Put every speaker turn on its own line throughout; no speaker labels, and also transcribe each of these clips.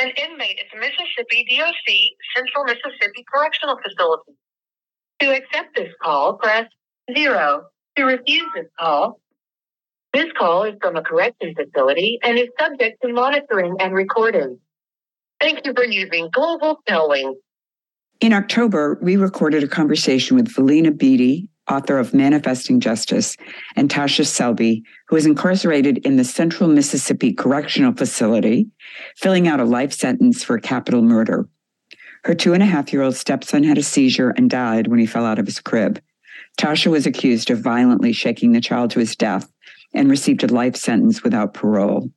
an inmate at the Mississippi DOC Central Mississippi Correctional Facility. To accept this call, press zero. To refuse this call, this call is from a correction facility and is subject to monitoring and recording. Thank you for using Global Tel Link.
In October, we recorded a conversation with Valena Beety, author of Manifesting Justice, and Tasha Shelby, who is incarcerated in the Central Mississippi Correctional Facility, filling out a life sentence for capital murder. Her two and a half year old stepson had a seizure and died when he fell out of his crib. Tasha was accused of violently shaking the child to his death and received a life sentence without parole.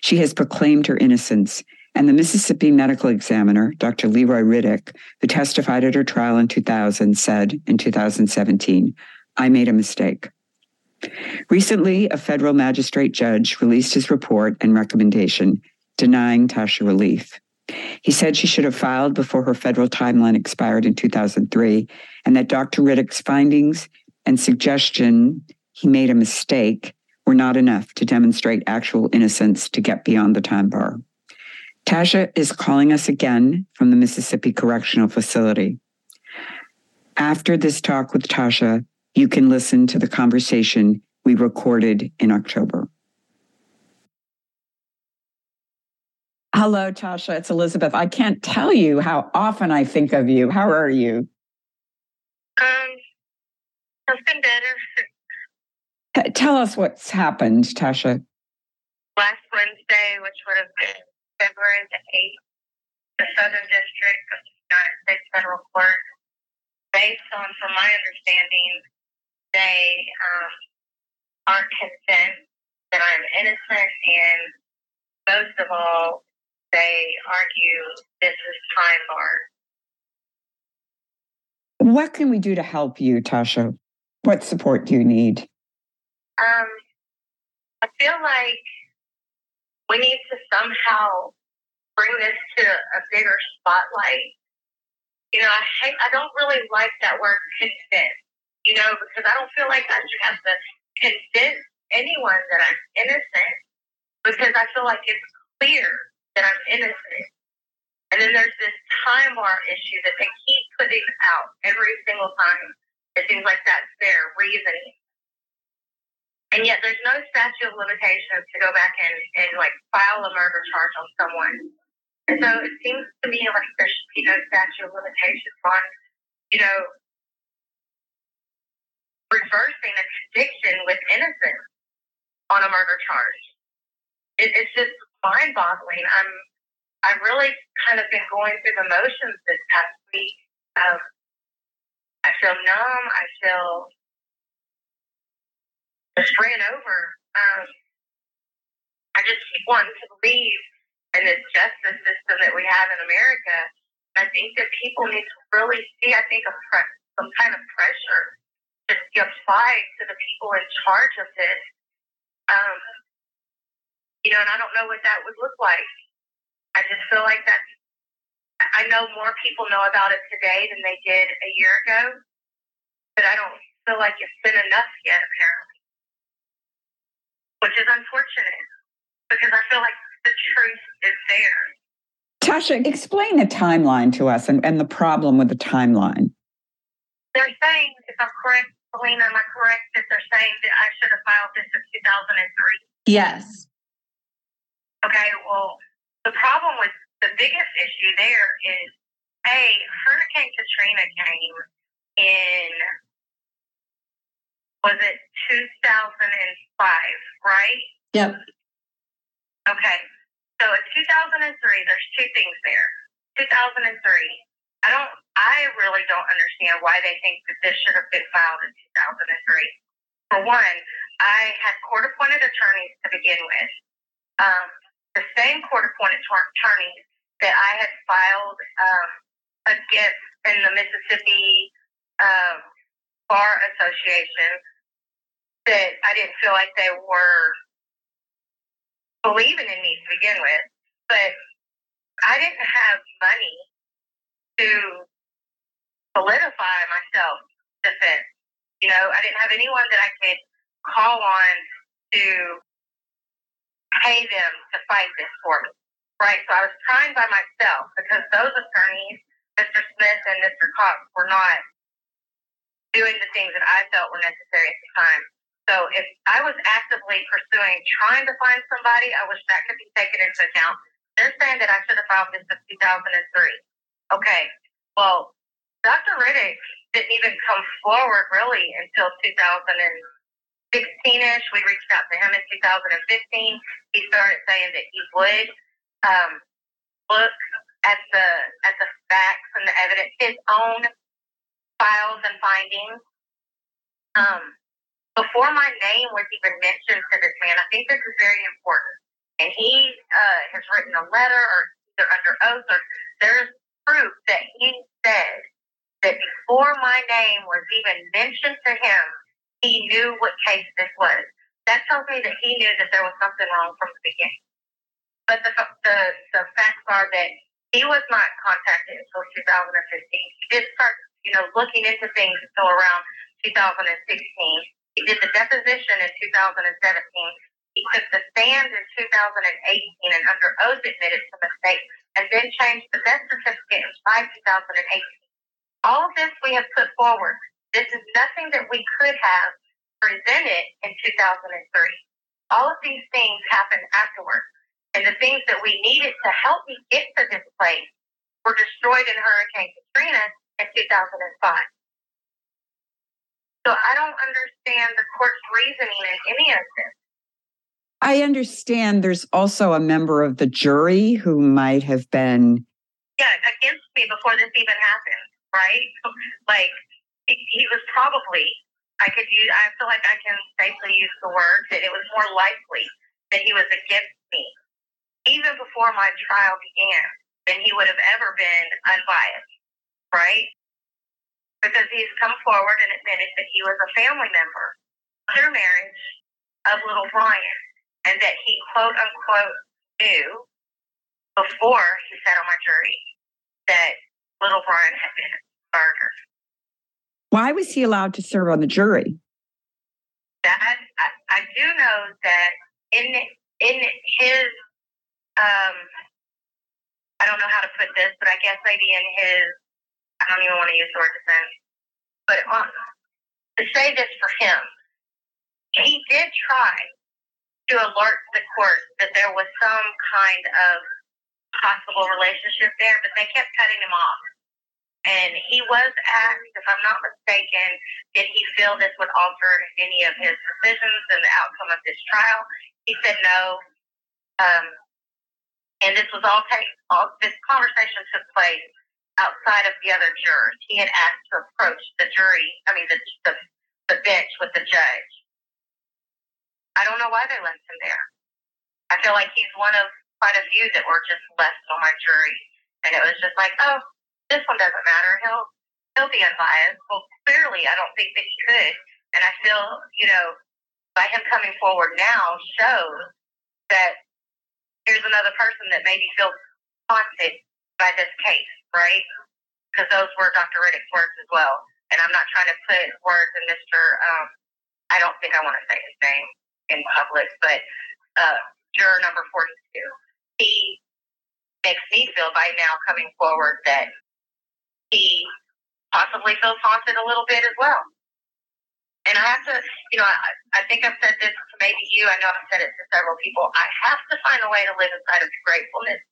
She has proclaimed her innocence, and the Mississippi medical examiner, Dr. Leroy Riddick, who testified at her trial in 2000, said in 2017, I made a mistake. Recently, a federal magistrate judge released his report and recommendation denying Tasha relief. He said she should have filed before her federal timeline expired in 2003, and that Dr. Riddick's findings and suggestion he made a mistake were not enough to demonstrate actual innocence to get beyond the time bar. Tasha is calling us again from the Mississippi Correctional Facility. After this talk with Tasha, you can listen to the conversation we recorded in October. Hello, Tasha. It's Elizabeth. I can't tell you how often I think of you. How are you?
Um, I've been better.
T- tell us what's happened, Tasha.
Last Wednesday, which would have been February the 8th, the Southern District of the United States Federal Court, based on, from my understanding, they um, aren't convinced that I'm innocent, and most of all, they argue this is time barred.
What can we do to help you, Tasha? What support do you need?
Um, I feel like we need to somehow bring this to a bigger spotlight. You know, I hate, I don't really like that word convince, you know, because I don't feel like I should have to convince anyone that I'm innocent because I feel like it's clear that I'm innocent. And then there's this time bar issue that they keep putting out every single time. It seems like that's their reasoning. And yet there's no statute of limitations to go back and, and like file a murder charge on someone. And so it seems to me like there should be no statute of limitations on, you know, reversing a conviction with innocence on a murder charge. It, it's just mind boggling. I'm I've really kind of been going through the motions this past week. Um, I feel numb. I feel just ran over. Um, I just keep wanting to believe in this justice system that we have in America. And I think that people need to really see, I think, a pre- some kind of pressure to be applied to the people in charge of this. Um, you know, and I don't know what that would look like. I just feel like that. I know more people know about it today than they did a year ago, but I don't feel like it's been enough yet, apparently which is unfortunate because I feel like the truth is there.
Tasha, explain the timeline to us and, and the problem with the timeline.
They're saying, if I'm correct, Selena, am I correct that they're saying that I should have filed this in 2003?
Yes.
Okay, well, the problem with the biggest issue there is A, Hurricane Katrina came in was it 2005, right?
Yep.
Okay. So in 2003, there's two things there. 2003, I don't, I really don't understand why they think that this should have been filed in 2003. For one, I had court appointed attorneys to begin with. Um, the same court appointed attorneys that I had filed um, against in the Mississippi um, Bar Association that I didn't feel like they were believing in me to begin with. But I didn't have money to solidify myself defense. You know, I didn't have anyone that I could call on to pay them to fight this for me. right? So I was trying by myself because those attorneys, Mr. Smith and Mr. Cox, were not doing the things that I felt were necessary at the time. So if I was actively pursuing trying to find somebody, I wish that could be taken into account. They're saying that I should have filed this in 2003. Okay, well, Dr. Riddick didn't even come forward really until 2016-ish. We reached out to him in 2015. He started saying that he would um, look at the at the facts and the evidence, his own files and findings. Um, before my name was even mentioned to this man, I think this is very important. And he uh, has written a letter or either under oath or there's proof that he said that before my name was even mentioned to him, he knew what case this was. That tells me that he knew that there was something wrong from the beginning. But the, the, the facts are that he was not contacted until 2015. He did start you know, looking into things until around 2016. He did the deposition in 2017. He took the stand in 2018 and under oath admitted to mistake and then changed the death certificate in 2018. All of this we have put forward. This is nothing that we could have presented in 2003. All of these things happened afterwards. And the things that we needed to help me get to this place were destroyed in Hurricane Katrina in 2005. So I don't understand the court's reasoning in any of this.
I understand there's also a member of the jury who might have been.
Yeah, against me before this even happened, right? Like, he was probably, I could use, I feel like I can safely use the word that it was more likely that he was against me even before my trial began than he would have ever been unbiased right? Because he's come forward and admitted that he was a family member through marriage of little Brian and that he quote unquote knew before he sat on my jury that little Brian had been murdered.
Why was he allowed to serve on the jury?
That I, I do know that in in his um I don't know how to put this, but I guess maybe in his I don't even want to use the word defense, but um, to say this for him, he did try to alert the court that there was some kind of possible relationship there, but they kept cutting him off. And he was asked, if I'm not mistaken, did he feel this would alter any of his decisions and the outcome of this trial? He said no. Um, and this was all, take, all this conversation took place outside of the other jurors. He had asked to approach the jury, I mean, the, the, the bench with the judge. I don't know why they left him there. I feel like he's one of quite a few that were just left on my jury. And it was just like, oh, this one doesn't matter. He'll he'll be unbiased. Well, clearly, I don't think that he could. And I feel, you know, by him coming forward now shows that here's another person that maybe feels haunted by this case right? Because those were Dr. Riddick's words as well. And I'm not trying to put words in Mr. Um, I don't think I want to say his name in public, but uh, juror number 42. He makes me feel by now coming forward that he possibly feels haunted a little bit as well. And I have to, you know, I, I think I've said this to maybe you. I know I've said it to several people. I have to find a way to live inside of gratefulness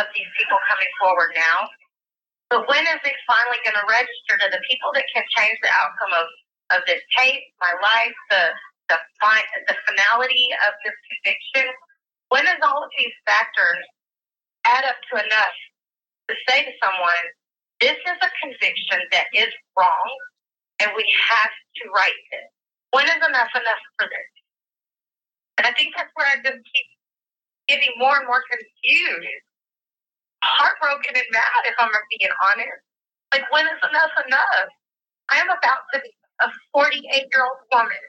of these people coming forward now. But when is it finally going to register to the people that can change the outcome of, of this case, my life, the the, fi- the finality of this conviction? When is all of these factors add up to enough to say to someone, this is a conviction that is wrong and we have to right this? When is enough enough for this? And I think that's where I just keep getting more and more confused heartbroken and mad, if I'm being honest. Like, when is enough enough? I am about to be a 48 year old woman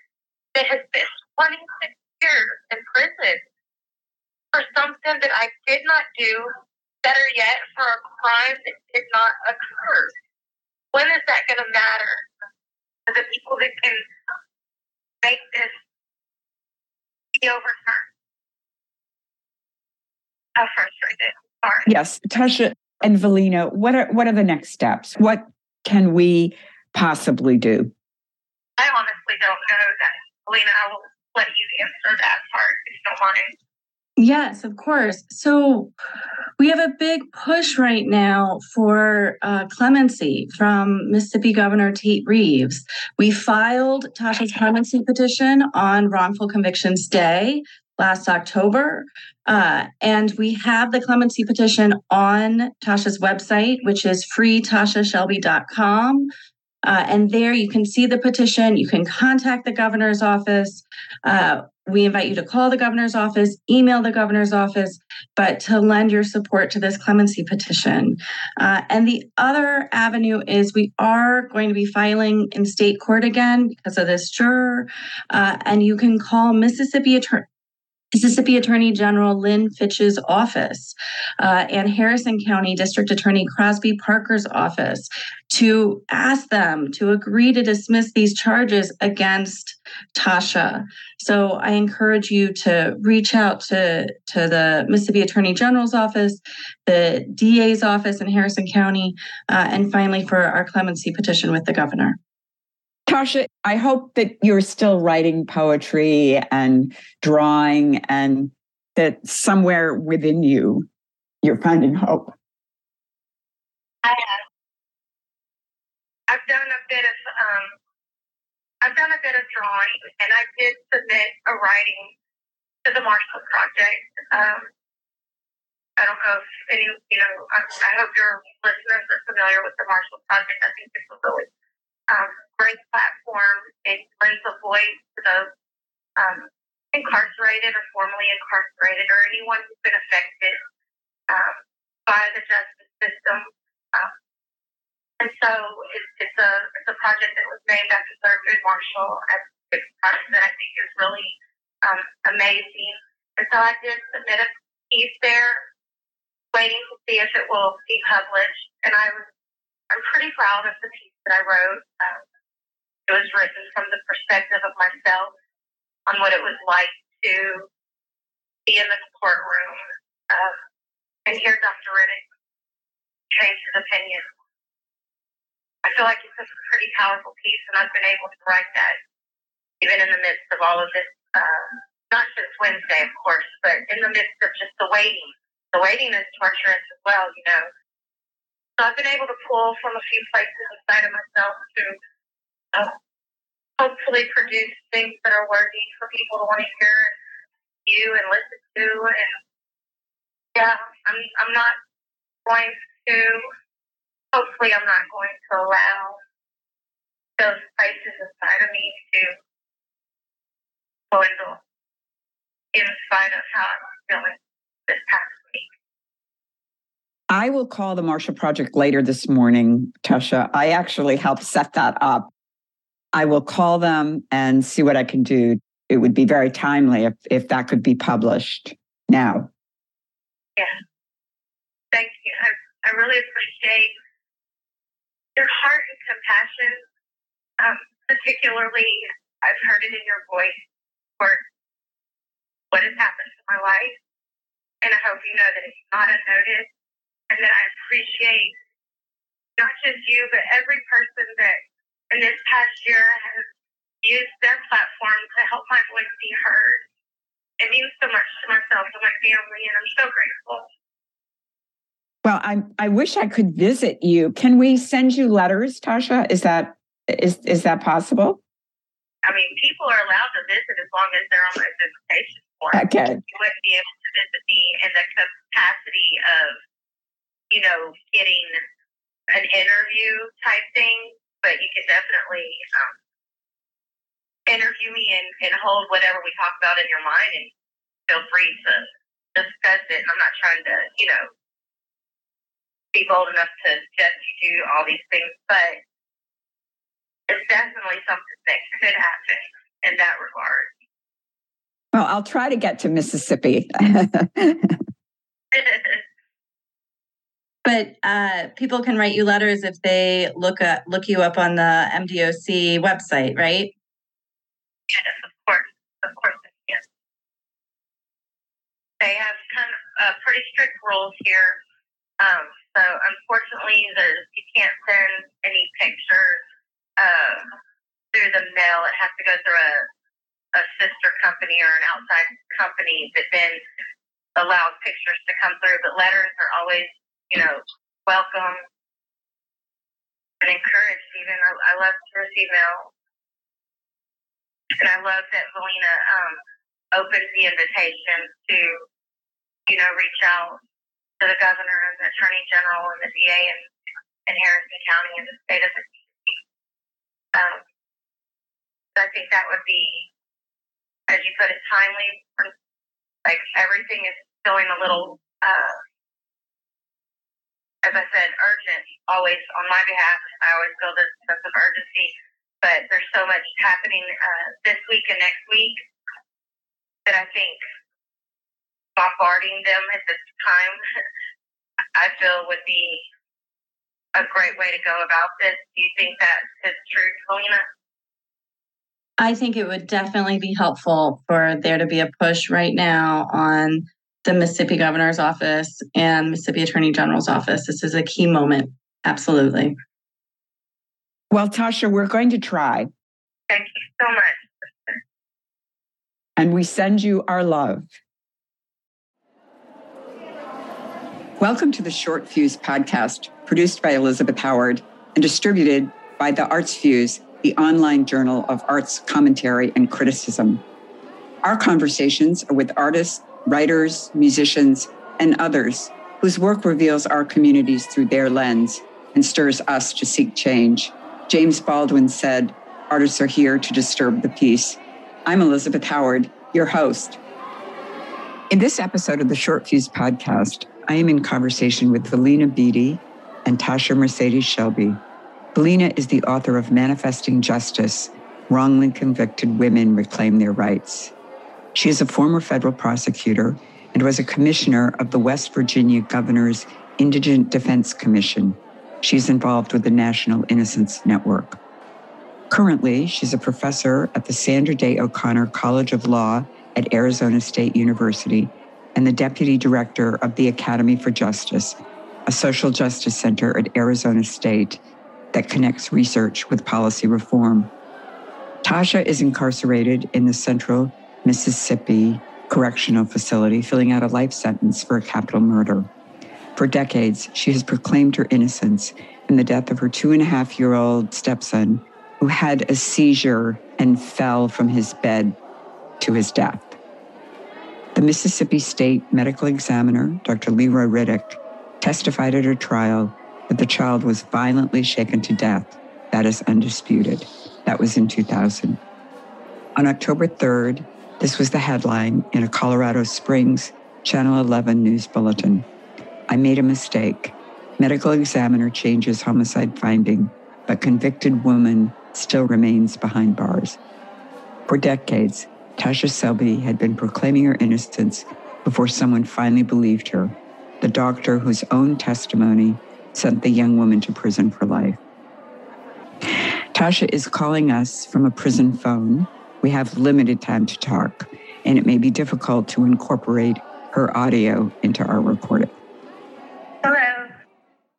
that has been 26 years in prison for something that I did not do. Better yet, for a crime that did not occur. When is that going to matter to the people that can make this be overturned? uh, frustrated. Sorry.
Yes, Tasha and Valena, what are what are the next steps? What can we possibly do?
I honestly don't know that. Valena, I will let you answer that part if you don't mind.
Yes, of course. So we have a big push right now for uh, clemency from Mississippi Governor Tate Reeves. We filed Tasha's clemency petition on wrongful convictions day last October. Uh, and we have the clemency petition on Tasha's website, which is freetashashelby.com. Uh, and there you can see the petition. You can contact the governor's office. Uh, we invite you to call the governor's office, email the governor's office, but to lend your support to this clemency petition. Uh, and the other avenue is we are going to be filing in state court again because of this juror. Uh, and you can call Mississippi Attorney. Mississippi Attorney General Lynn Fitch's office uh, and Harrison County District Attorney Crosby Parker's office to ask them to agree to dismiss these charges against Tasha. So I encourage you to reach out to, to the Mississippi Attorney General's office, the DA's office in Harrison County, uh, and finally for our clemency petition with the governor.
Tasha, I hope that you're still writing poetry and drawing and that somewhere within you, you're finding hope.
I have. I've done a bit of um, I've done a bit of drawing, and I did submit a writing to the Marshall Project. Um, I don't know if any, you know, I, I hope your listeners are familiar with the Marshall Project. I think it's a really um, great platform. It lends a voice to those um, incarcerated or formerly incarcerated or anyone who's been affected um, by the justice system. Um, and so it's, it's a it's a project that was named after Thurgood Marshall. It's a project that I think is really um, amazing. And so I did submit a piece there, waiting to see if it will be published. And I was I'm pretty proud of the piece that I wrote. Um, it was written from the perspective of myself on what it was like to be in the courtroom um, and hear Dr. Riddick change his opinion I feel like it's a pretty powerful piece, and I've been able to write that even in the midst of all of this. Um, not just Wednesday, of course, but in the midst of just the waiting. The waiting is torturous as well, you know. So I've been able to pull from a few places inside of myself to uh, hopefully produce things that are worthy for people to want to hear you and listen to. And yeah, I'm I'm not going to hopefully I'm not going to allow those places inside of me to dwindle in spite of how I'm feeling this past.
I will call the Marshall Project later this morning, Tasha. I actually helped set that up. I will call them and see what I can do. It would be very timely if, if that could be published now.
Yeah. Thank you. I, I really appreciate your heart and compassion, um, particularly, I've heard it in your voice for what has happened to my life. And I hope you know that it's not unnoticed and that I appreciate not just you, but every person that in this past year has used their platform to help my voice be heard. It means so much to myself and my family, and I'm so grateful.
Well, I I wish I could visit you. Can we send you letters, Tasha? Is that is is that possible?
I mean, people are allowed to visit as long as they're on my visitation form.
Okay.
You wouldn't be able to visit me in the capacity of, you know, getting an interview type thing, but you can definitely um, interview me and, and hold whatever we talk about in your mind and feel free to discuss it. And I'm not trying to, you know, be bold enough to just do all these things, but it's definitely something that could happen in that regard.
Well, I'll try to get to Mississippi.
but uh, people can write you letters if they look at look you up on the MDOC website, right?
Yes, of course, of course, yes. They have kind of uh, pretty strict rules here. Um, so unfortunately, there's you can't send any pictures uh, through the mail. It has to go through a, a sister company or an outside company that then allows pictures to come through. But letters are always, you know, welcome and encouraged. Even I, I love to receive mail, and I love that Valena um, opened the invitation to, you know, reach out to the governor and the attorney general and the DA and, and Harrison County and the state of Mississippi. Um, I think that would be, as you put it, timely. Like everything is feeling a little, uh, as I said, urgent. Always on my behalf, I always feel this sense of urgency. But there's so much happening uh, this week and next week that I think bombarding them at this time, I feel would be a great way to go about this. Do you think that is true, Helena?
I think it would definitely be helpful for there to be a push right now on the Mississippi Governor's Office and Mississippi Attorney General's Office. This is a key moment. Absolutely.
Well, Tasha, we're going to try.
Thank you so much.
And we send you our love. Welcome to the Short Fuse podcast, produced by Elizabeth Howard and distributed by the Arts Fuse, the online journal of arts commentary and criticism. Our conversations are with artists, writers, musicians, and others whose work reveals our communities through their lens and stirs us to seek change. James Baldwin said, Artists are here to disturb the peace. I'm Elizabeth Howard, your host. In this episode of the Short Fuse podcast, I am in conversation with Valena Beety and Tasha Mercedes Shelby. Valena is the author of Manifesting Justice Wrongly Convicted Women Reclaim Their Rights. She is a former federal prosecutor and was a commissioner of the West Virginia Governor's Indigent Defense Commission. She's involved with the National Innocence Network. Currently, she's a professor at the Sandra Day O'Connor College of Law at Arizona State University and the deputy director of the Academy for Justice, a social justice center at Arizona State that connects research with policy reform. Tasha is incarcerated in the Central Mississippi Correctional Facility, filling out a life sentence for a capital murder. For decades, she has proclaimed her innocence in the death of her two and a half year old stepson, who had a seizure and fell from his bed to his death. The Mississippi State Medical Examiner, Dr. Leroy Riddick, testified at her trial that the child was violently shaken to death. That is undisputed. That was in 2000. On October 3rd, this was the headline in a Colorado Springs Channel 11 news bulletin. I made a mistake. Medical examiner changes homicide finding, but convicted woman still remains behind bars. For decades, Tasha Shelby had been proclaiming her innocence before someone finally believed her, the doctor whose own testimony sent the young woman to prison for life. Tasha is calling us from a prison phone. We have limited time to talk, and it may be difficult to incorporate her audio into our recording.
Hello.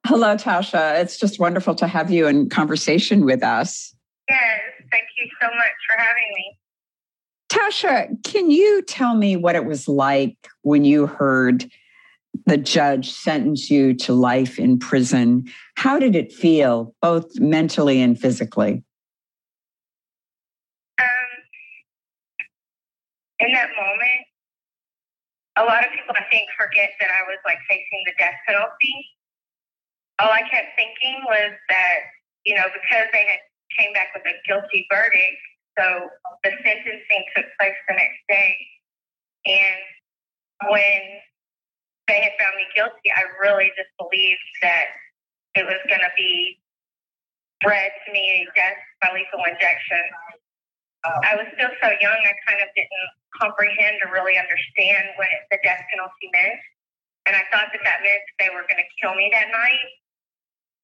Hello, Tasha. It's just wonderful to have you in conversation with us.
Yes, thank you so much for having me.
Tasha, can you tell me what it was like when you heard the judge sentence you to life in prison? How did it feel, both mentally and physically?
Um, in that moment, a lot of people, I think, forget that I was like facing the death penalty. All I kept thinking was that, you know, because they had came back with a guilty verdict, so the sentencing took place the next day. And when they had found me guilty, I really just believed that it was going to be read to me death by lethal injection. I was still so young, I kind of didn't comprehend or really understand what the death penalty meant. And I thought that that meant they were going to kill me that night.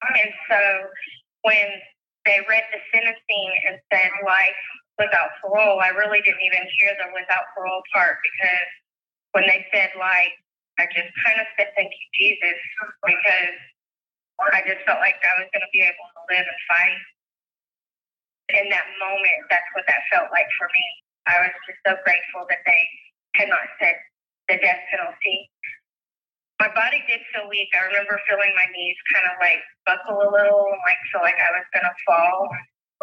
And so when they read the sentencing and said life without parole, I really didn't even hear the without parole part because when they said like I just kind of said, Thank you, Jesus, because I just felt like I was going to be able to live and fight. In that moment, that's what that felt like for me. I was just so grateful that they had not said the death penalty. My body did feel weak. I remember feeling my knees kind of like buckle a little, like feel like I was going to fall.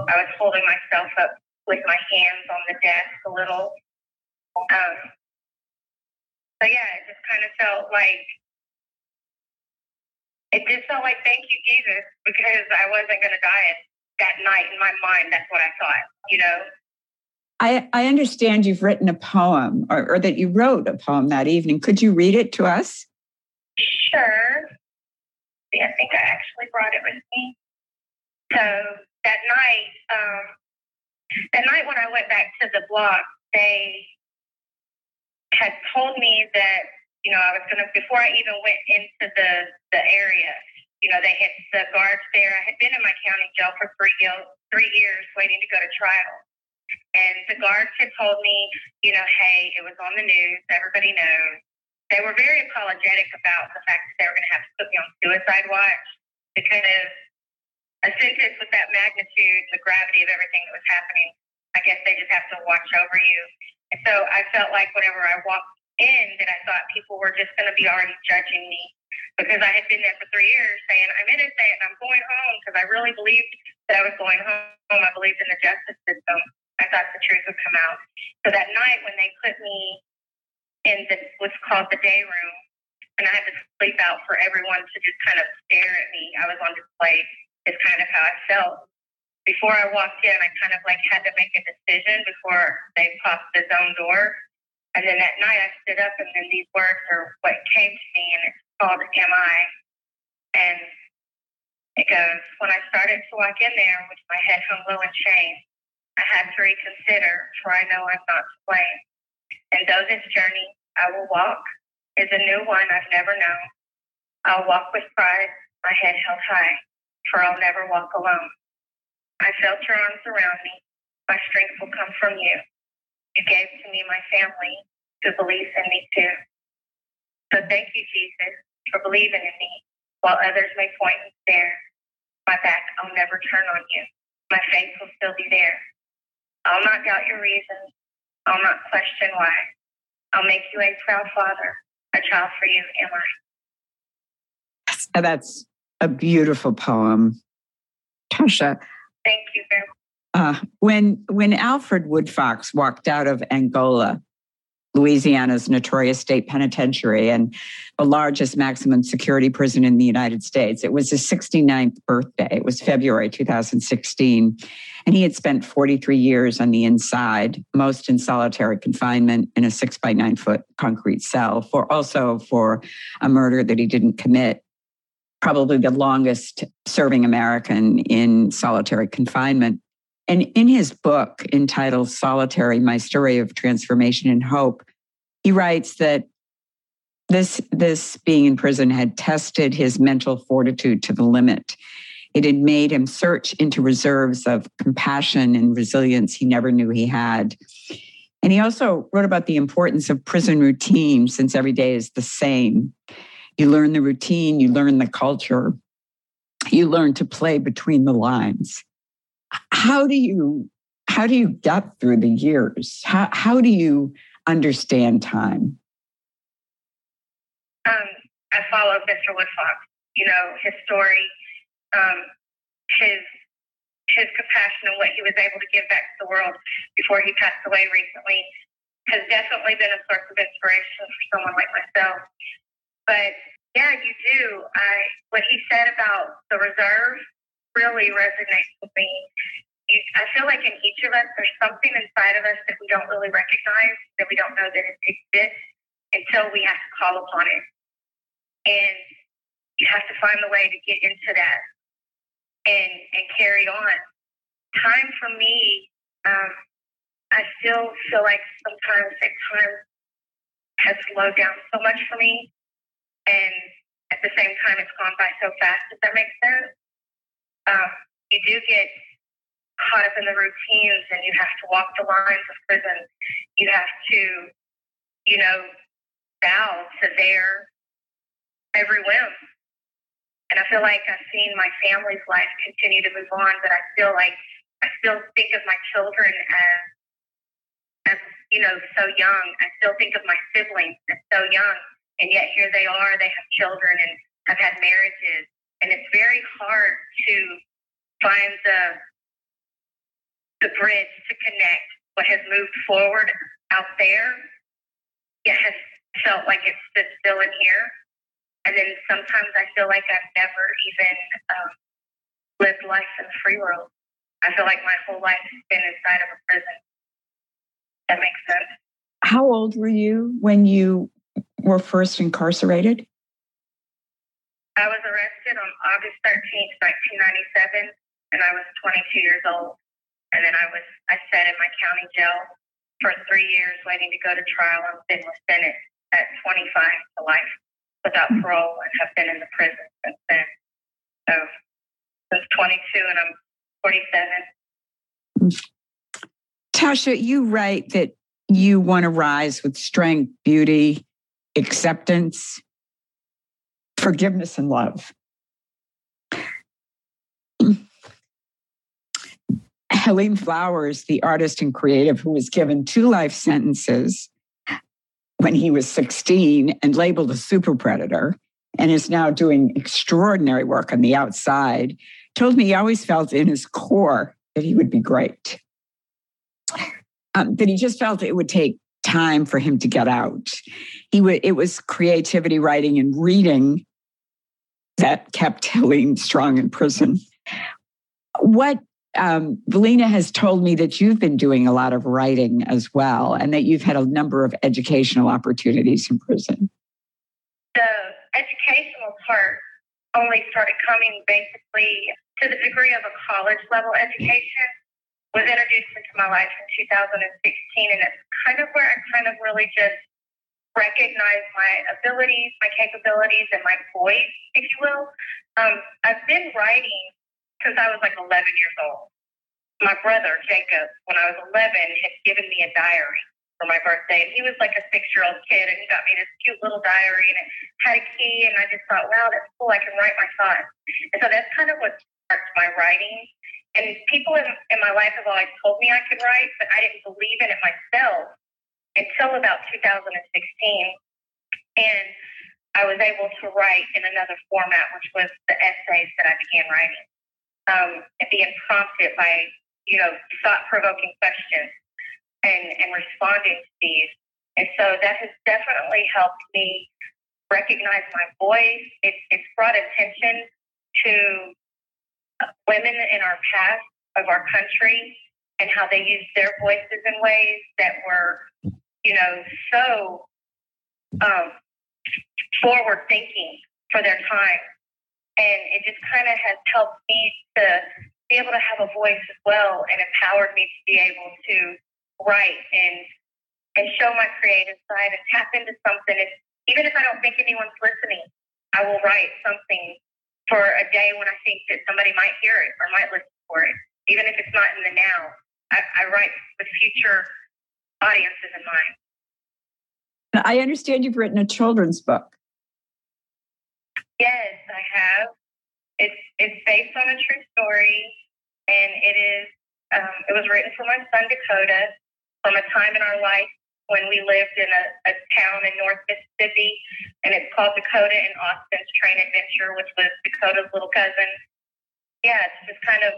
I was holding myself up with my hands on the desk a little. Um, so yeah, it just kind of felt like it just felt like thank you Jesus because I wasn't going to die that night in my mind. That's what I thought, you know.
I, I understand you've written a poem or, or that you wrote a poem that evening. Could you read it to us?
Sure. Yeah, I think I actually brought it with me. So that night, um, that night when I went back to the block, they had told me that you know I was gonna before I even went into the the area. You know, they had the guards there. I had been in my county jail for three three years, waiting to go to trial. And the guards had told me, you know, hey, it was on the news, everybody knows. They were very apologetic about the fact that they were going to have to put me on suicide watch because a sentence with that magnitude, the gravity of everything that was happening, I guess they just have to watch over you. And so I felt like whenever I walked in, that I thought people were just going to be already judging me because I had been there for three years saying, I'm innocent and I'm going home because I really believed that I was going home. I believed in the justice system. I thought the truth would come out. So that night when they put me in the, what's called the day room, and I had to sleep out for everyone to just kind of stare at me, I was on display, is kind of how I felt. Before I walked in, I kind of like had to make a decision before they popped the zone door. And then that night I stood up and then these words are what came to me and it's called Am I? And it goes, When I started to walk in there with my head hung low in shame, I had to reconsider, for I know I'm not to blame. And though this journey I will walk is a new one I've never known, I'll walk with pride, my head held high, for I'll never walk alone. I felt your arms around me. My strength will come from you. You gave to me my family who believes in me too. So thank you, Jesus, for believing in me while others may point and stare. My back, I'll never turn on you. My faith will still be there. I'll not doubt your reasons. I'll not question why. I'll make you a proud father. A child for you am
I. That's a beautiful poem. Tasha.
Thank you very much.
Uh, when when Alfred Woodfox walked out of Angola, Louisiana's notorious state penitentiary and the largest maximum security prison in the United States. It was his 69th birthday. It was February 2016. And he had spent 43 years on the inside, most in solitary confinement in a six by nine foot concrete cell, for also for a murder that he didn't commit. Probably the longest serving American in solitary confinement. And in his book entitled Solitary My Story of Transformation and Hope, he writes that this, this being in prison had tested his mental fortitude to the limit. It had made him search into reserves of compassion and resilience he never knew he had. And he also wrote about the importance of prison routine since every day is the same. You learn the routine, you learn the culture, you learn to play between the lines how do you how do you get through the years? How how do you understand time?
Um, I followed Mr. Woodfox. You know his story, um, his his compassion and what he was able to give back to the world before he passed away recently has definitely been a source of inspiration for someone like myself. But yeah, you do. I what he said about the reserve really resonates with me. I feel like in each of us, there's something inside of us that we don't really recognize, that we don't know that it exists until we have to call upon it. And you have to find the way to get into that and and carry on. Time for me, um, I still feel like sometimes that time has slowed down so much for me, and at the same time, it's gone by so fast. Does that make sense? Um, you do get caught up in the routines and you have to walk the lines of prison. You have to, you know, bow to their every whim. And I feel like I've seen my family's life continue to move on, but I feel like I still think of my children as, as you know, so young. I still think of my siblings as so young, and yet here they are. They have children and have had marriages, and it's very hard to find the the bridge to connect what has moved forward out there, yet has felt like it's stood still in here. And then sometimes I feel like I've never even um, lived life in the free world. I feel like my whole life has been inside of a prison. That makes sense.
How old were you when you were first incarcerated?
I was arrested on August 13th, 1997, and I was 22 years old. And then I was I sat in my county jail for three years waiting to go to trial and then was sentenced at 25 to life without hmm. parole and have been in the prison since then. So I was 22 and I'm 47.
Tasha, you write that you want to rise with strength, beauty, acceptance, forgiveness, and love. Halim Flowers, the artist and creative who was given two life sentences when he was 16 and labeled a super predator and is now doing extraordinary work on the outside, told me he always felt in his core that he would be great. Um, that he just felt it would take time for him to get out. He it was creativity, writing, and reading that kept Halim strong in prison. What um, Valena has told me that you've been doing a lot of writing as well, and that you've had a number of educational opportunities in prison.
The educational part only started coming basically to the degree of a college level education was introduced into my life in 2016 and it's kind of where I kind of really just recognized my abilities, my capabilities, and my voice, if you will. Um, I've been writing since I was like 11 years old. My brother, Jacob, when I was 11, had given me a diary for my birthday. And he was like a six year old kid, and he got me this cute little diary, and it had a key. And I just thought, wow, that's cool. I can write my thoughts. And so that's kind of what starts my writing. And people in, in my life have always told me I could write, but I didn't believe in it myself until about 2016. And I was able to write in another format, which was the essays that I began writing um, and being prompted by, you know, thought provoking questions and, and responding to these. And so that has definitely helped me recognize my voice. It, it's brought attention to women in our past of our country and how they used their voices in ways that were, you know, so um, forward thinking for their time. And it just kind of has helped me to be able to have a voice as well and empowered me to be able to write and and show my creative side and tap into something. If, even if I don't think anyone's listening, I will write something for a day when I think that somebody might hear it or might listen for it, even if it's not in the now. I, I write with future audiences in mind.
I understand you've written a children's book.
Yes, I have. It's it's based on a true story, and it is. Um, it was written for my son Dakota from a time in our life when we lived in a, a town in North Mississippi, and it's called Dakota and Austin's Train Adventure, which was Dakota's little cousin. Yeah, it's just kind of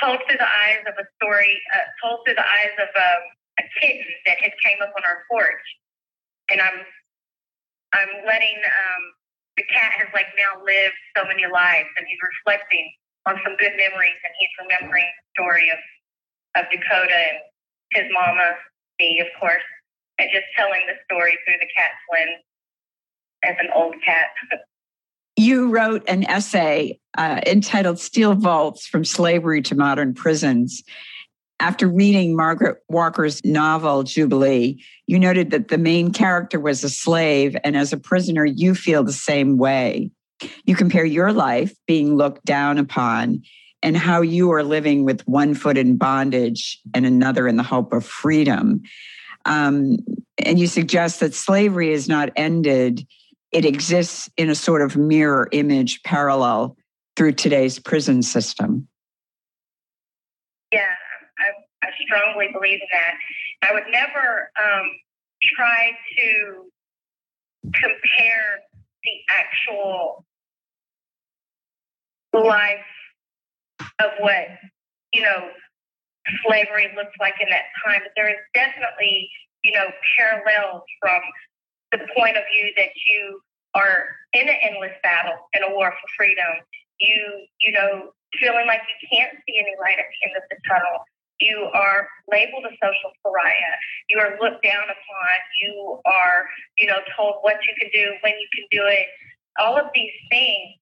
told through the eyes of a story, uh, told through the eyes of um, a kitten that had came up on our porch, and I'm I'm letting um, the cat has like now lived so many lives and he's reflecting on some good memories and he's remembering the story of, of Dakota and his mama, me, of course, and just telling the story through the cat's lens as an old cat.
you wrote an essay uh, entitled Steel Vaults from Slavery to Modern Prisons. After reading Margaret Walker's novel, Jubilee, you noted that the main character was a slave, and as a prisoner, you feel the same way. You compare your life being looked down upon and how you are living with one foot in bondage and another in the hope of freedom. Um, and you suggest that slavery is not ended, it exists in a sort of mirror image parallel through today's prison system.
Yeah, I, I strongly believe in that. I would never um, try to compare the actual life of what, you know, slavery looked like in that time. But there is definitely, you know, parallels from the point of view that you are in an endless battle in a war for freedom. You, you know, feeling like you can't see any light at the end of the tunnel. You are labeled a social pariah. You are looked down upon. You are, you know, told what you can do, when you can do it. All of these things.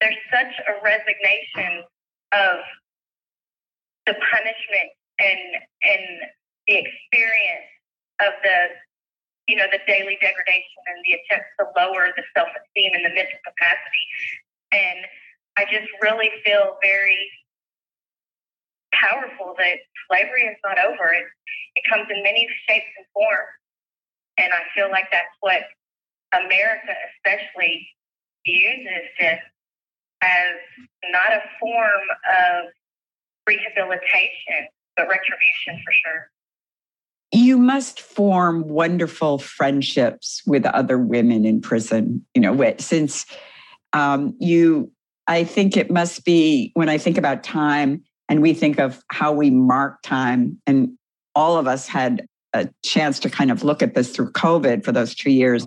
There's such a resignation of the punishment and and the experience of the you know the daily degradation and the attempts to lower the self esteem and the mental capacity. And I just really feel very powerful that slavery is not over. It it comes in many shapes and forms. And I feel like that's what America especially uses this as not a form of rehabilitation, but retribution for sure.
You must form wonderful friendships with other women in prison, you know, since um, you, I think it must be when I think about time and we think of how we mark time, and all of us had a chance to kind of look at this through COVID for those two years,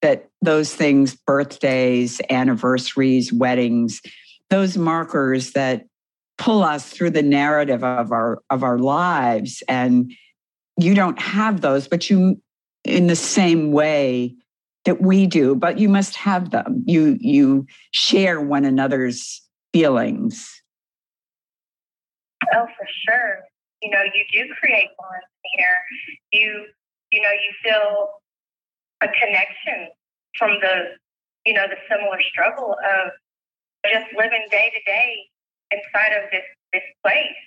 that those things, birthdays, anniversaries, weddings, those markers that pull us through the narrative of our of our lives. And you don't have those but you in the same way that we do but you must have them. You you share one another's feelings
oh for sure you know you do create bonds here you you know you feel a connection from the you know the similar struggle of just living day to day inside of this this place.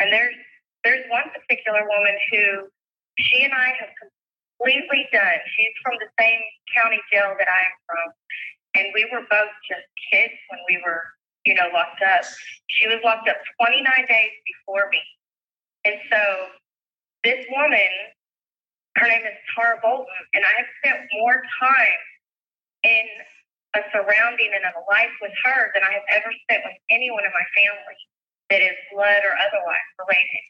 And there's there's one particular woman who she and I have completely done. She's from the same county jail that I am from, and we were both just kids when we were, you know, locked up. She was locked up 29 days before me, and so this woman, her name is Tara Bolton, and I have spent more time in a surrounding and a life with her than I have ever spent with anyone in my family that is blood or otherwise related.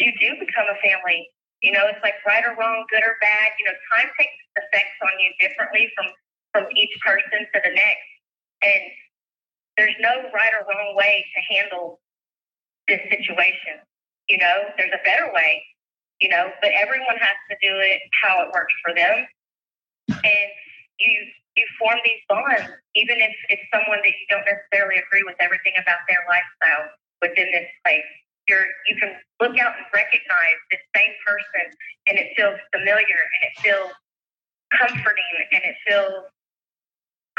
You do become a family. You know, it's like right or wrong, good or bad. You know, time takes effects on you differently from from each person to the next. And there's no right or wrong way to handle this situation. You know, there's a better way, you know, but everyone has to do it how it works for them. And you you form these bonds, even if it's someone that you don't necessarily agree with everything about their lifestyle within this place. You're, you can look out and recognize the same person, and it feels familiar, and it feels comforting, and it feels,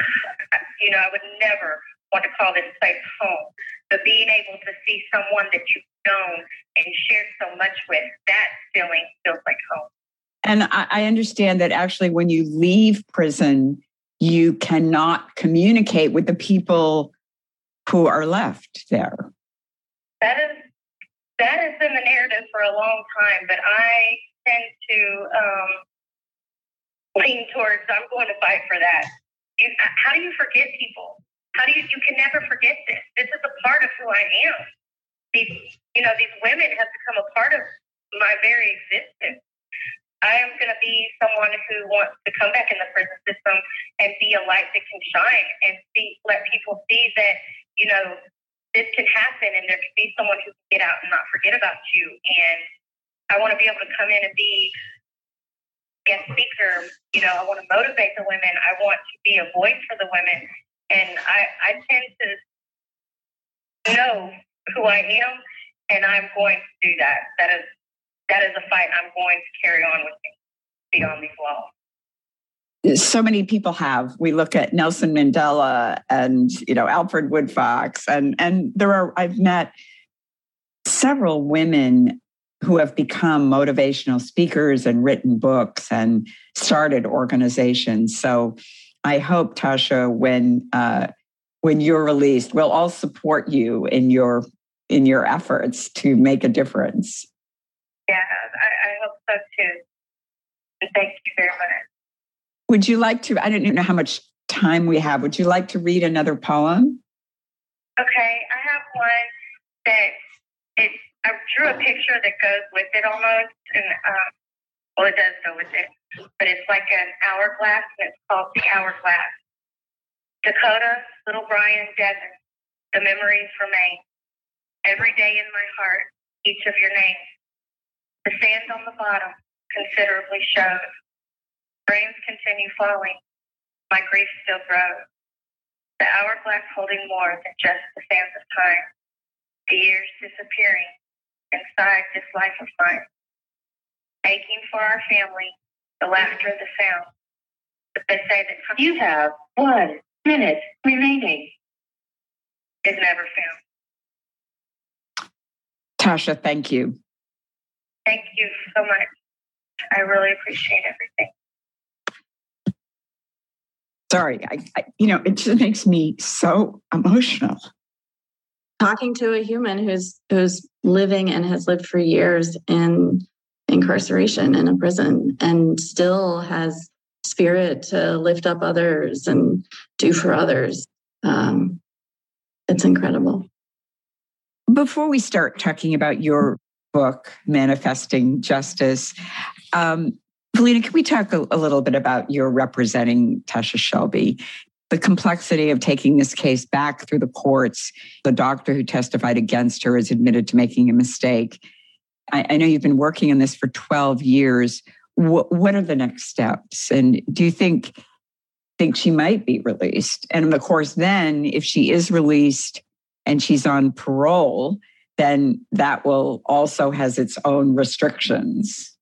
you know, I would never want to call this place home, but being able to see someone that you've known and shared so much with, that feeling feels like home.
And I understand that actually, when you leave prison, you cannot communicate with the people who are left there.
That is that has been the narrative for a long time, but I tend to um, lean towards I'm going to fight for that. You, how do you forget people? How do you you can never forget this? This is a part of who I am. These you know these women have become a part of my very existence. I am going to be someone who wants to come back in the prison system and be a light that can shine and see, let people see that, you know, this can happen and there can be someone who can get out and not forget about you. And I want to be able to come in and be guest speaker. You know, I want to motivate the women. I want to be a voice for the women. And I, I tend to know who I am, and I'm going to do that. That is that is a fight I'm going to carry on with me beyond these walls.
So many people have. We look at Nelson Mandela and you know Alfred Woodfox, and and there are. I've met several women who have become motivational speakers and written books and started organizations. So I hope, Tasha, when uh, when you're released, we'll all support you in your in your efforts to make a difference.
Yeah, I, I hope so too. And thank you very much.
Would you like to? I don't know how much time we have. Would you like to read another poem?
Okay, I have one that it. I drew a picture that goes with it almost, and um, well, it does go with it, but it's like an hourglass, and it's called the hourglass. Dakota, little Brian, Devin, the memories remain. Every day in my heart, each of your names. The sand on the bottom considerably shows. Rains continue falling. My grief still grows. The hourglass holding more than just the sands of time. The years disappearing inside this life of mine. Aching for our family, the laughter, of the sound. But they say that you have one minute remaining is never found.
Tasha, thank you.
Thank you so much. I really appreciate everything.
Sorry, I, I, you know, it just makes me so emotional.
Talking to a human who's who's living and has lived for years in incarceration in a prison and still has spirit to lift up others and do for others. Um, it's incredible.
Before we start talking about your book, Manifesting Justice, um, Valena, can we talk a, a little bit about your representing Tasha Shelby? The complexity of taking this case back through the courts. The doctor who testified against her is admitted to making a mistake. I, I know you've been working on this for 12 years. What, what are the next steps? And do you think think she might be released? And of course, then if she is released, and she's on parole, then that will also has its own restrictions.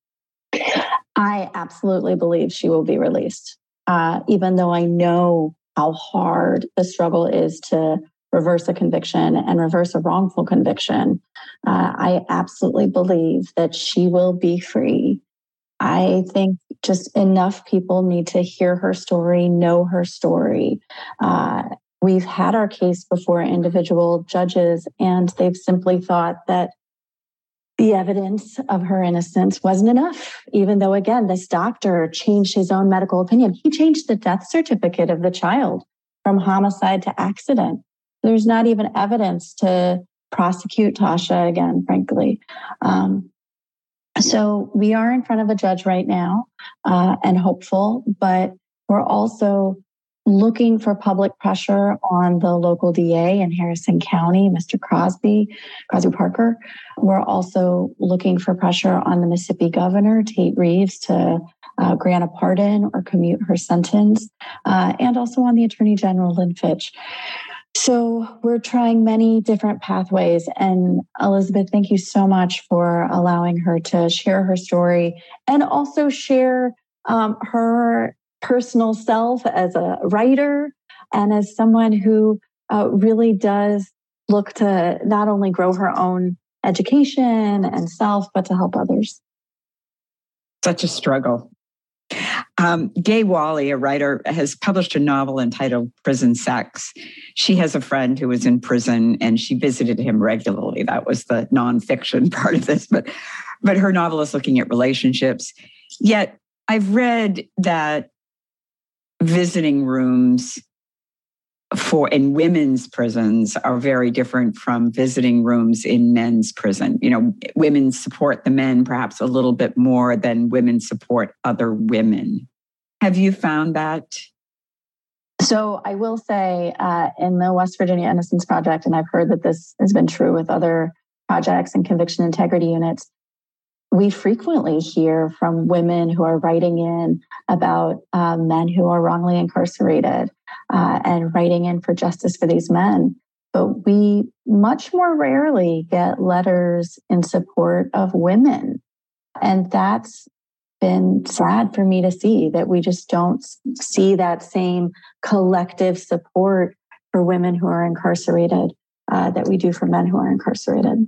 I absolutely believe she will be released, uh, even though I know how hard the struggle is to reverse a conviction and reverse a wrongful conviction. Uh, I absolutely believe that she will be free. I think just enough people need to hear her story, know her story, uh, We've had our case before individual judges, and they've simply thought that the evidence of her innocence wasn't enough, even though, again, this doctor changed his own medical opinion. He changed the death certificate of the child from homicide to accident. There's not even evidence to prosecute Tasha again, frankly. Um, so we are in front of a judge right now uh, and hopeful, but we're also looking for public pressure on the local DA in Harrison County, Mr. Crosby, Crosby Parker. We're also looking for pressure on the Mississippi governor, Tate Reeves, to uh, grant a pardon or commute her sentence, uh, and also on the Attorney General, Lynn Fitch. So we're trying many different pathways. And Elizabeth, thank you so much for allowing her to share her story and also share um, her personal self as a writer and as someone who uh, really does look to not only grow her own education and self, but to help others.
Such a struggle. Um, Gay Wally, a writer, has published a novel entitled Prison Sex. She has a friend who was in prison and she visited him regularly. That was the nonfiction part of this, but but her novel is looking at relationships. Yet I've read that visiting rooms for in women's prisons are very different from visiting rooms in men's prison. You know, women support the men perhaps a little bit more than women support other women. Have you found that?
So I will say, uh, in the West Virginia Innocence Project, and I've heard that this has been true with other projects and conviction integrity units, we frequently hear from women who are writing in about uh, men who are wrongly incarcerated uh, and writing in for justice for these men. But we much more rarely get letters in support of women. And that's been sad for me to see that we just don't see that same collective support for women who are incarcerated uh, that we do for men who are incarcerated.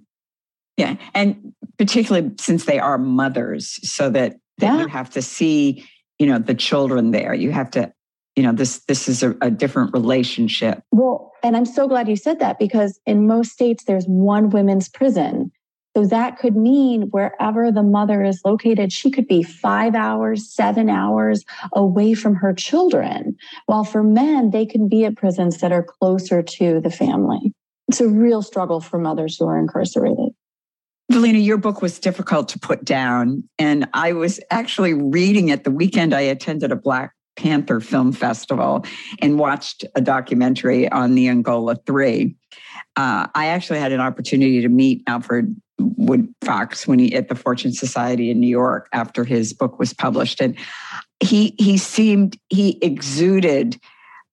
Yeah. And particularly since they are mothers, so that, that yeah. you have to see, you know, the children there. You have to, you know, this this is a, a different relationship.
Well, and I'm so glad you said that because in most states there's one women's prison. So that could mean wherever the mother is located, she could be five hours, seven hours away from her children. While for men, they can be at prisons that are closer to the family. It's a real struggle for mothers who are incarcerated.
Valena, your book was difficult to put down. And I was actually reading it the weekend I attended a Black Panther Film Festival and watched a documentary on the Angola Three. Uh, I actually had an opportunity to meet Alfred Wood Fox when he at the Fortune Society in New York after his book was published, and he he seemed he exuded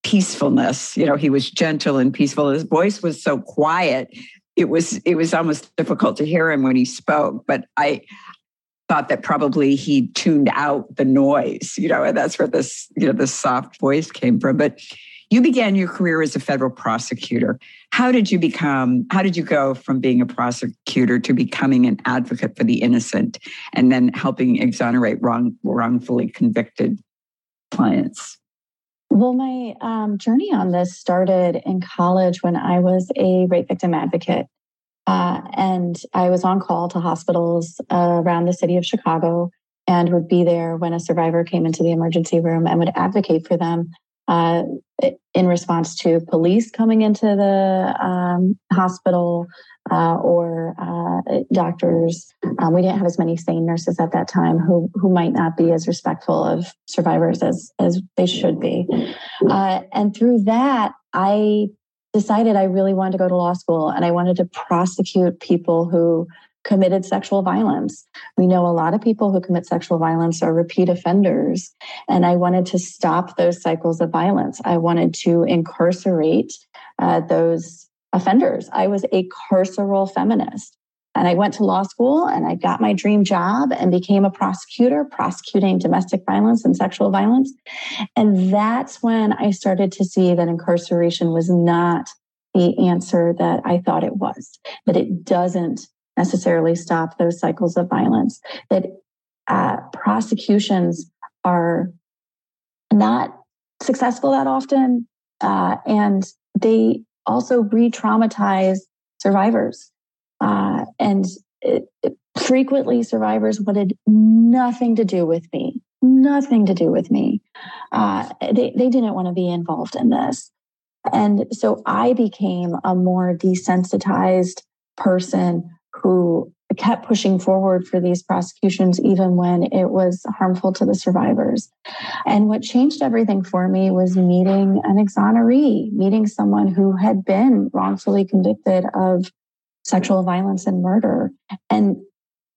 peacefulness. You know, he was gentle and peaceful. His voice was so quiet. It was it was almost difficult to hear him when he spoke. But I thought that probably he tuned out the noise, you know, and that's where this, you know, the soft voice came from. But you began your career as a federal prosecutor. How did you become, how did you go from being a prosecutor to becoming an advocate for the innocent and then helping exonerate wrong, wrongfully convicted clients?
Well, my um, journey on this started in college when I was a rape victim advocate. Uh, and I was on call to hospitals uh, around the city of Chicago and would be there when a survivor came into the emergency room and would advocate for them uh, in response to police coming into the um, hospital uh, or uh, doctors. Um, we didn't have as many SANE nurses at that time who who might not be as respectful of survivors as as they should be. Uh, and through that, I decided I really wanted to go to law school and I wanted to prosecute people who committed sexual violence. We know a lot of people who commit sexual violence are repeat offenders. And I wanted to stop those cycles of violence. I wanted to incarcerate uh, those offenders. I was a carceral feminist. And I went to law school and I got my dream job and became a prosecutor, prosecuting domestic violence and sexual violence. And that's when I started to see that incarceration was not the answer that I thought it was, that it doesn't necessarily stop those cycles of violence, that uh, prosecutions are not successful that often. Uh, and they also re traumatize survivors. Uh, and it, it, frequently, survivors wanted nothing to do with me, nothing to do with me. Uh, they, they didn't want to be involved in this. And so I became a more desensitized person who kept pushing forward for these prosecutions, even when it was harmful to the survivors. And what changed everything for me was meeting an exoneree, meeting someone who had been wrongfully convicted of sexual violence and murder, and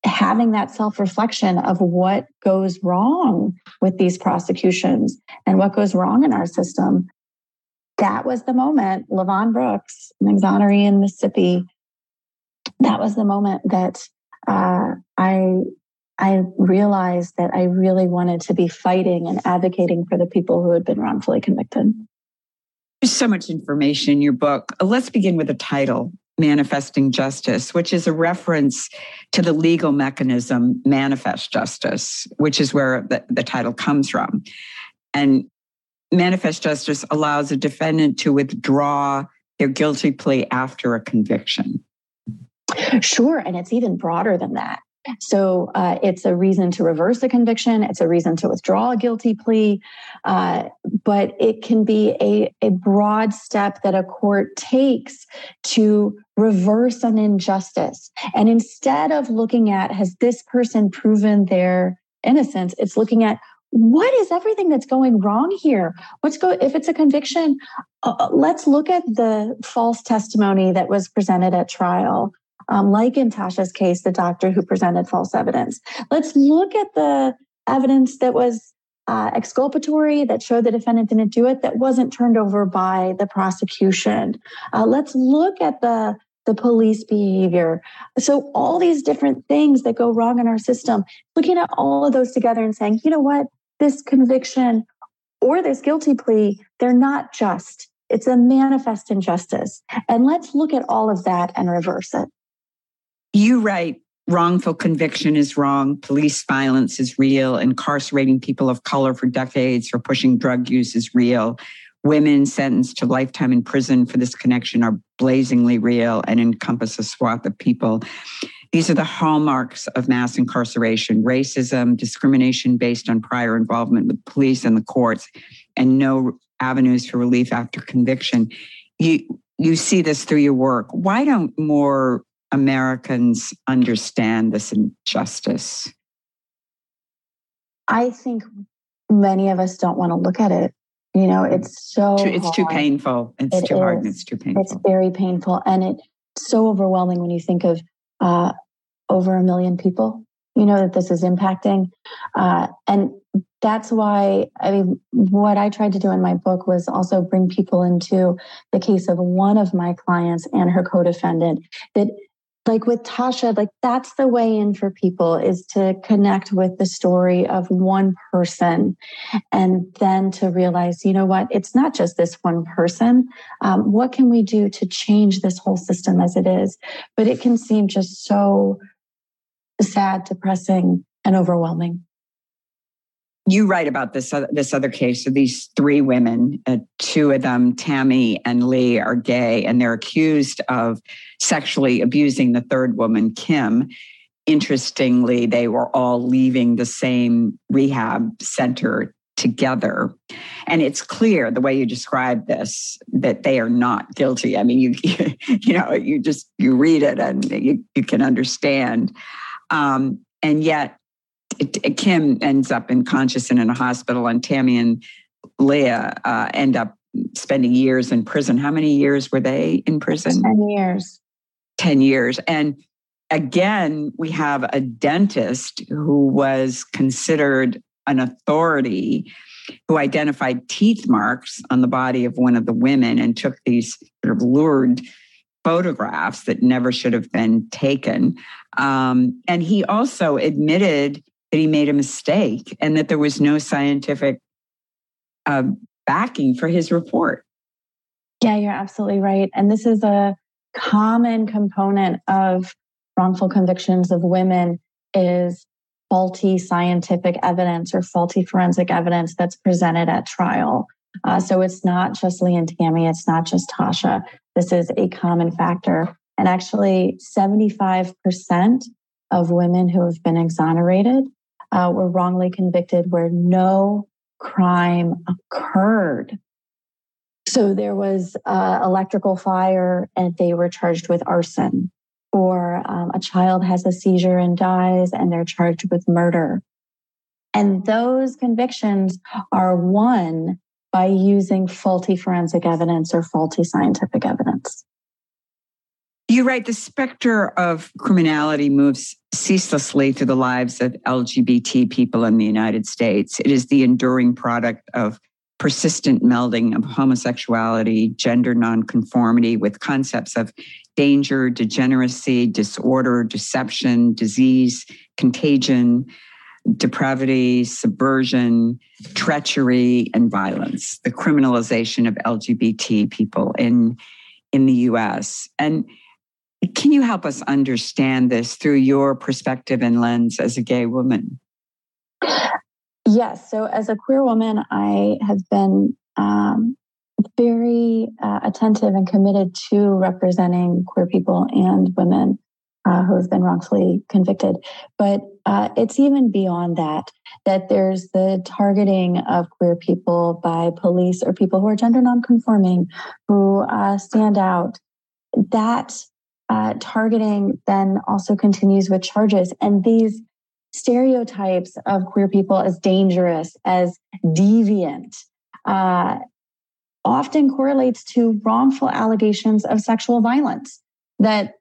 having that self reflection of what goes wrong with these prosecutions and what goes wrong in our system. That was the moment Levon Brooks, an exoneree in Mississippi, that was the moment that uh, I I realized that I really wanted to be fighting and advocating for the people who had been wrongfully convicted.
There's so much information in your book. Let's begin with the title, Manifesting Justice, which is a reference to the legal mechanism manifest justice, which is where the, the title comes from. And manifest justice allows a defendant to withdraw their guilty plea after a conviction.
Sure. And it's even broader than that. So uh, it's a reason to reverse a conviction. It's a reason to withdraw a guilty plea. Uh, but it can be a, a broad step that a court takes to reverse an injustice. And instead of looking at, has this person proven their innocence, it's looking at, what is everything that's going wrong here? What's go if it's a conviction? Uh, let's look at the false testimony that was presented at trial um, like in Tasha's case, the doctor who presented false evidence. Let's look at the evidence that was uh, exculpatory that showed the defendant didn't do it that wasn't turned over by the prosecution. Uh, let's look at the the police behavior. So all these different things that go wrong in our system, looking at all of those together and saying, you know what, this conviction or this guilty plea, they're not just. It's a manifest injustice. And let's look at all of that and reverse it.
You write wrongful conviction is wrong. Police violence is real. Incarcerating people of color for decades for pushing drug use is real. Women sentenced to lifetime in prison for this connection are blazingly real and encompass a swath of people. These are the hallmarks of mass incarceration racism, discrimination based on prior involvement with police and the courts, and no avenues for relief after conviction. You, you see this through your work. Why don't more Americans understand this injustice?
I think many of us don't want to look at it. You know, it's so
it's hard. too painful. It's it too is. hard. It's too painful.
It's very painful, and it's so overwhelming when you think of uh, over a million people. You know that this is impacting, uh, and that's why I mean, what I tried to do in my book was also bring people into the case of one of my clients and her co-defendant that like with Tasha, like that's the way in for people is to connect with the story of one person and then to realize, you know what, it's not just this one person. Um, what can we do to change this whole system as it is? But it can seem just so sad, depressing, and overwhelming
you write about this uh, this other case. So these three women, uh, two of them, Tammy and Leigh, are gay, and they're accused of sexually abusing the third woman, Kim. Interestingly, they were all leaving the same rehab center together. And it's clear the way you describe this that they are not guilty. I mean, you you know, you just you read it and you, you can understand. Um, and yet Kim ends up unconscious and in a hospital, and Tammy and Leah uh, end up spending years in prison. How many years were they in prison?
10 years.
10 years. And again, we have a dentist who was considered an authority who identified teeth marks on the body of one of the women and took these sort of lurid photographs that never should have been taken. Um, and he also admitted that he made a mistake and that there was no scientific uh, backing for his report.
Yeah, you're absolutely right. And this is a common component of wrongful convictions of women is faulty scientific evidence or faulty forensic evidence that's presented at trial. Uh, so it's not just Leigh and Tammy, it's not just Tasha. This is a common factor. And actually, 75% of women who have been exonerated uh, were wrongly convicted where no crime occurred. So there was uh, electrical fire and they were charged with arson, or um, a child has a seizure and dies and they're charged with murder. And those convictions are won by using faulty forensic evidence or faulty scientific evidence.
You write the specter of criminality moves ceaselessly through the lives of LGBT people in the United States. It is the enduring product of persistent melding of homosexuality, gender nonconformity with concepts of danger, degeneracy, disorder, deception, disease, contagion, depravity, subversion, treachery, and violence, the criminalization of LGBT people in, in the US. And can you help us understand this through your perspective and lens as a gay woman?
Yes. So, as a queer woman, I have been um, very uh, attentive and committed to representing queer people and women uh, who have been wrongfully convicted. But uh, it's even beyond that, that there's the targeting of queer people by police or people who are gender nonconforming, who uh, stand out. That uh, targeting then also continues with charges. And these stereotypes of queer people as dangerous, as deviant, uh, often correlates to wrongful allegations of sexual violence. That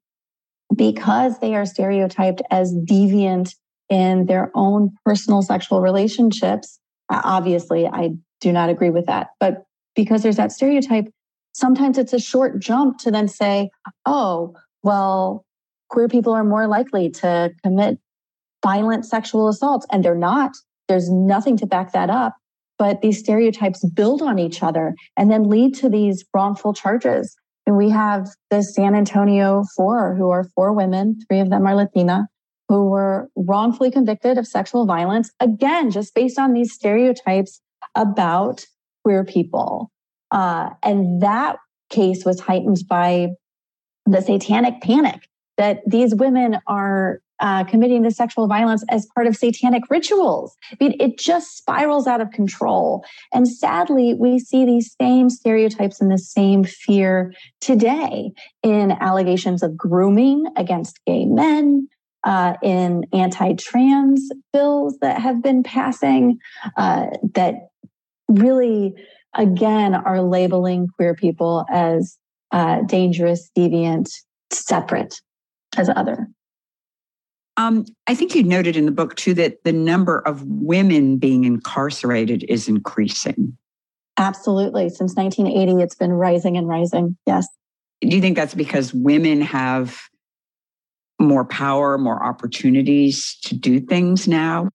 because they are stereotyped as deviant in their own personal sexual relationships, obviously, I do not agree with that. But because there's that stereotype, sometimes it's a short jump to then say, oh, well, queer people are more likely to commit violent sexual assaults, and they're not. There's nothing to back that up. But these stereotypes build on each other and then lead to these wrongful charges. And we have the San Antonio Four, who are four women, three of them are Latina, who were wrongfully convicted of sexual violence, again, just based on these stereotypes about queer people. Uh, and that case was heightened by the satanic panic that these women are uh, committing the sexual violence as part of satanic rituals. I mean, it just spirals out of control. And sadly, we see these same stereotypes and the same fear today in allegations of grooming against gay men. Uh, in anti trans bills that have been passing, uh, that really, again, are labeling queer people as uh, dangerous, deviant, separate as other.
Um, I think you noted in the book too that the number of women being incarcerated is increasing.
Absolutely. Since 1980, it's been rising and rising. Yes.
Do you think that's because women have more power, more opportunities to do things now?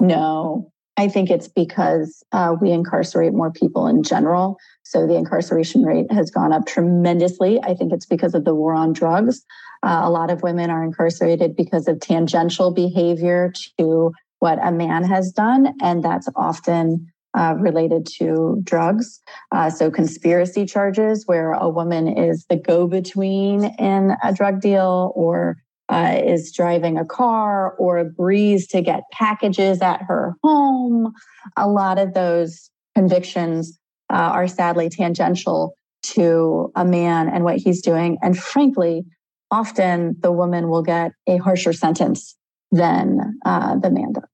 No, I think it's because uh, we incarcerate more people in general. So the incarceration rate has gone up tremendously. I think it's because of the war on drugs. Uh, a lot of women are incarcerated because of tangential behavior to what a man has done, and that's often uh, related to drugs. Uh, so, conspiracy charges where a woman is the go between in a drug deal or uh, is driving a car or agrees to get packages at her home. A lot of those convictions uh, are sadly tangential to a man and what he's doing. And frankly, often the woman will get a harsher sentence than uh, the man does.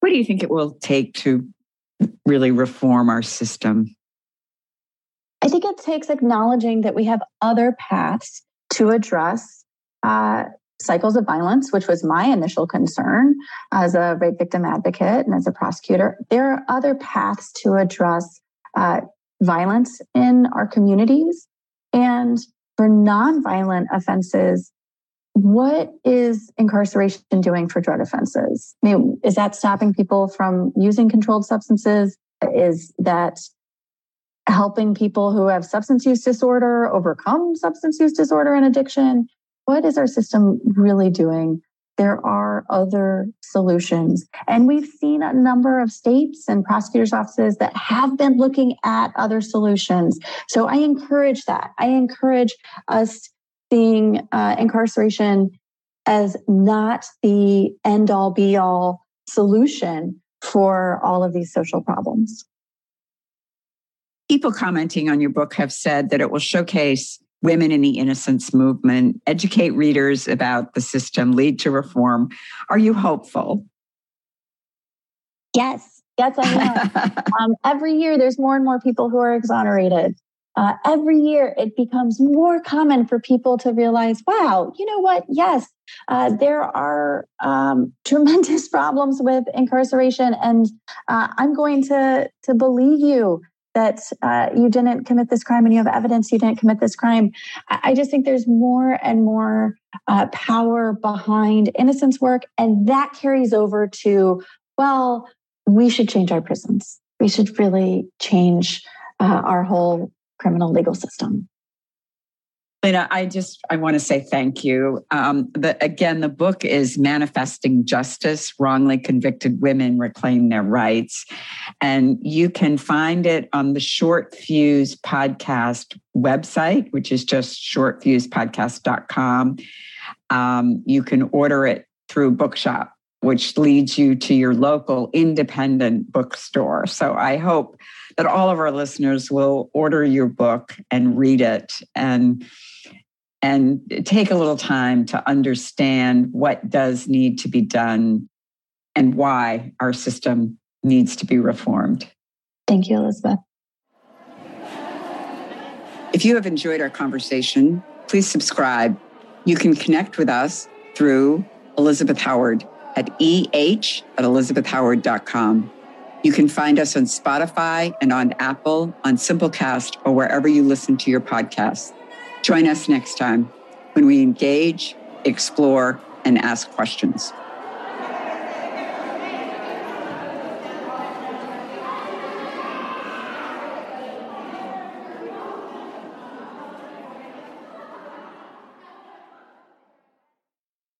What do you think it will take to really reform our system?
I think it takes acknowledging that we have other paths to address uh, cycles of violence, which was my initial concern as a rape victim advocate and as a prosecutor. There are other paths to address uh, violence in our communities. And for nonviolent offenses, what is incarceration doing for drug offenses? I mean, is that stopping people from using controlled substances? Is that helping people who have substance use disorder overcome substance use disorder and addiction? What is our system really doing there are other solutions. And we've seen a number of states and prosecutors' offices that have been looking at other solutions. So I encourage that. I encourage us seeing uh, incarceration as not the end all be all solution for all of these social problems.
People commenting on your book have said that it will showcase women in the innocence movement, educate readers about the system, lead to reform. Are you hopeful?
Yes, yes, I am. um, every year, there's more and more people who are exonerated. Uh, every year, it becomes more common for people to realize, wow, you know what? Yes, uh, there are um, tremendous problems with incarceration, and uh, I'm going to to believe you that uh, you didn't commit this crime and you have evidence you didn't commit this crime. I just think there's more and more uh, power behind innocence work. And that carries over to, well, we should change our prisons. We should really change uh, our whole criminal legal system.
Lena, I just I want to say thank you. Um, the, again, the book is "Manifesting Justice: Wrongly Convicted Women Reclaim Their Rights," and you can find it on the Short Fuse podcast website, which is just shortfusepodcast.com. Um, you can order it through Bookshop, which leads you to your local independent bookstore. So I hope that all of our listeners will order your book and read it and and take a little time to understand what does need to be done and why our system needs to be reformed.
Thank you, Elizabeth.
If you have enjoyed our conversation, please subscribe. You can connect with us through Elizabeth Howard at eh at elizabethhoward.com. You can find us on Spotify and on Apple, on Simplecast, or wherever you listen to your podcasts. Join us next time when we engage, explore, and ask questions.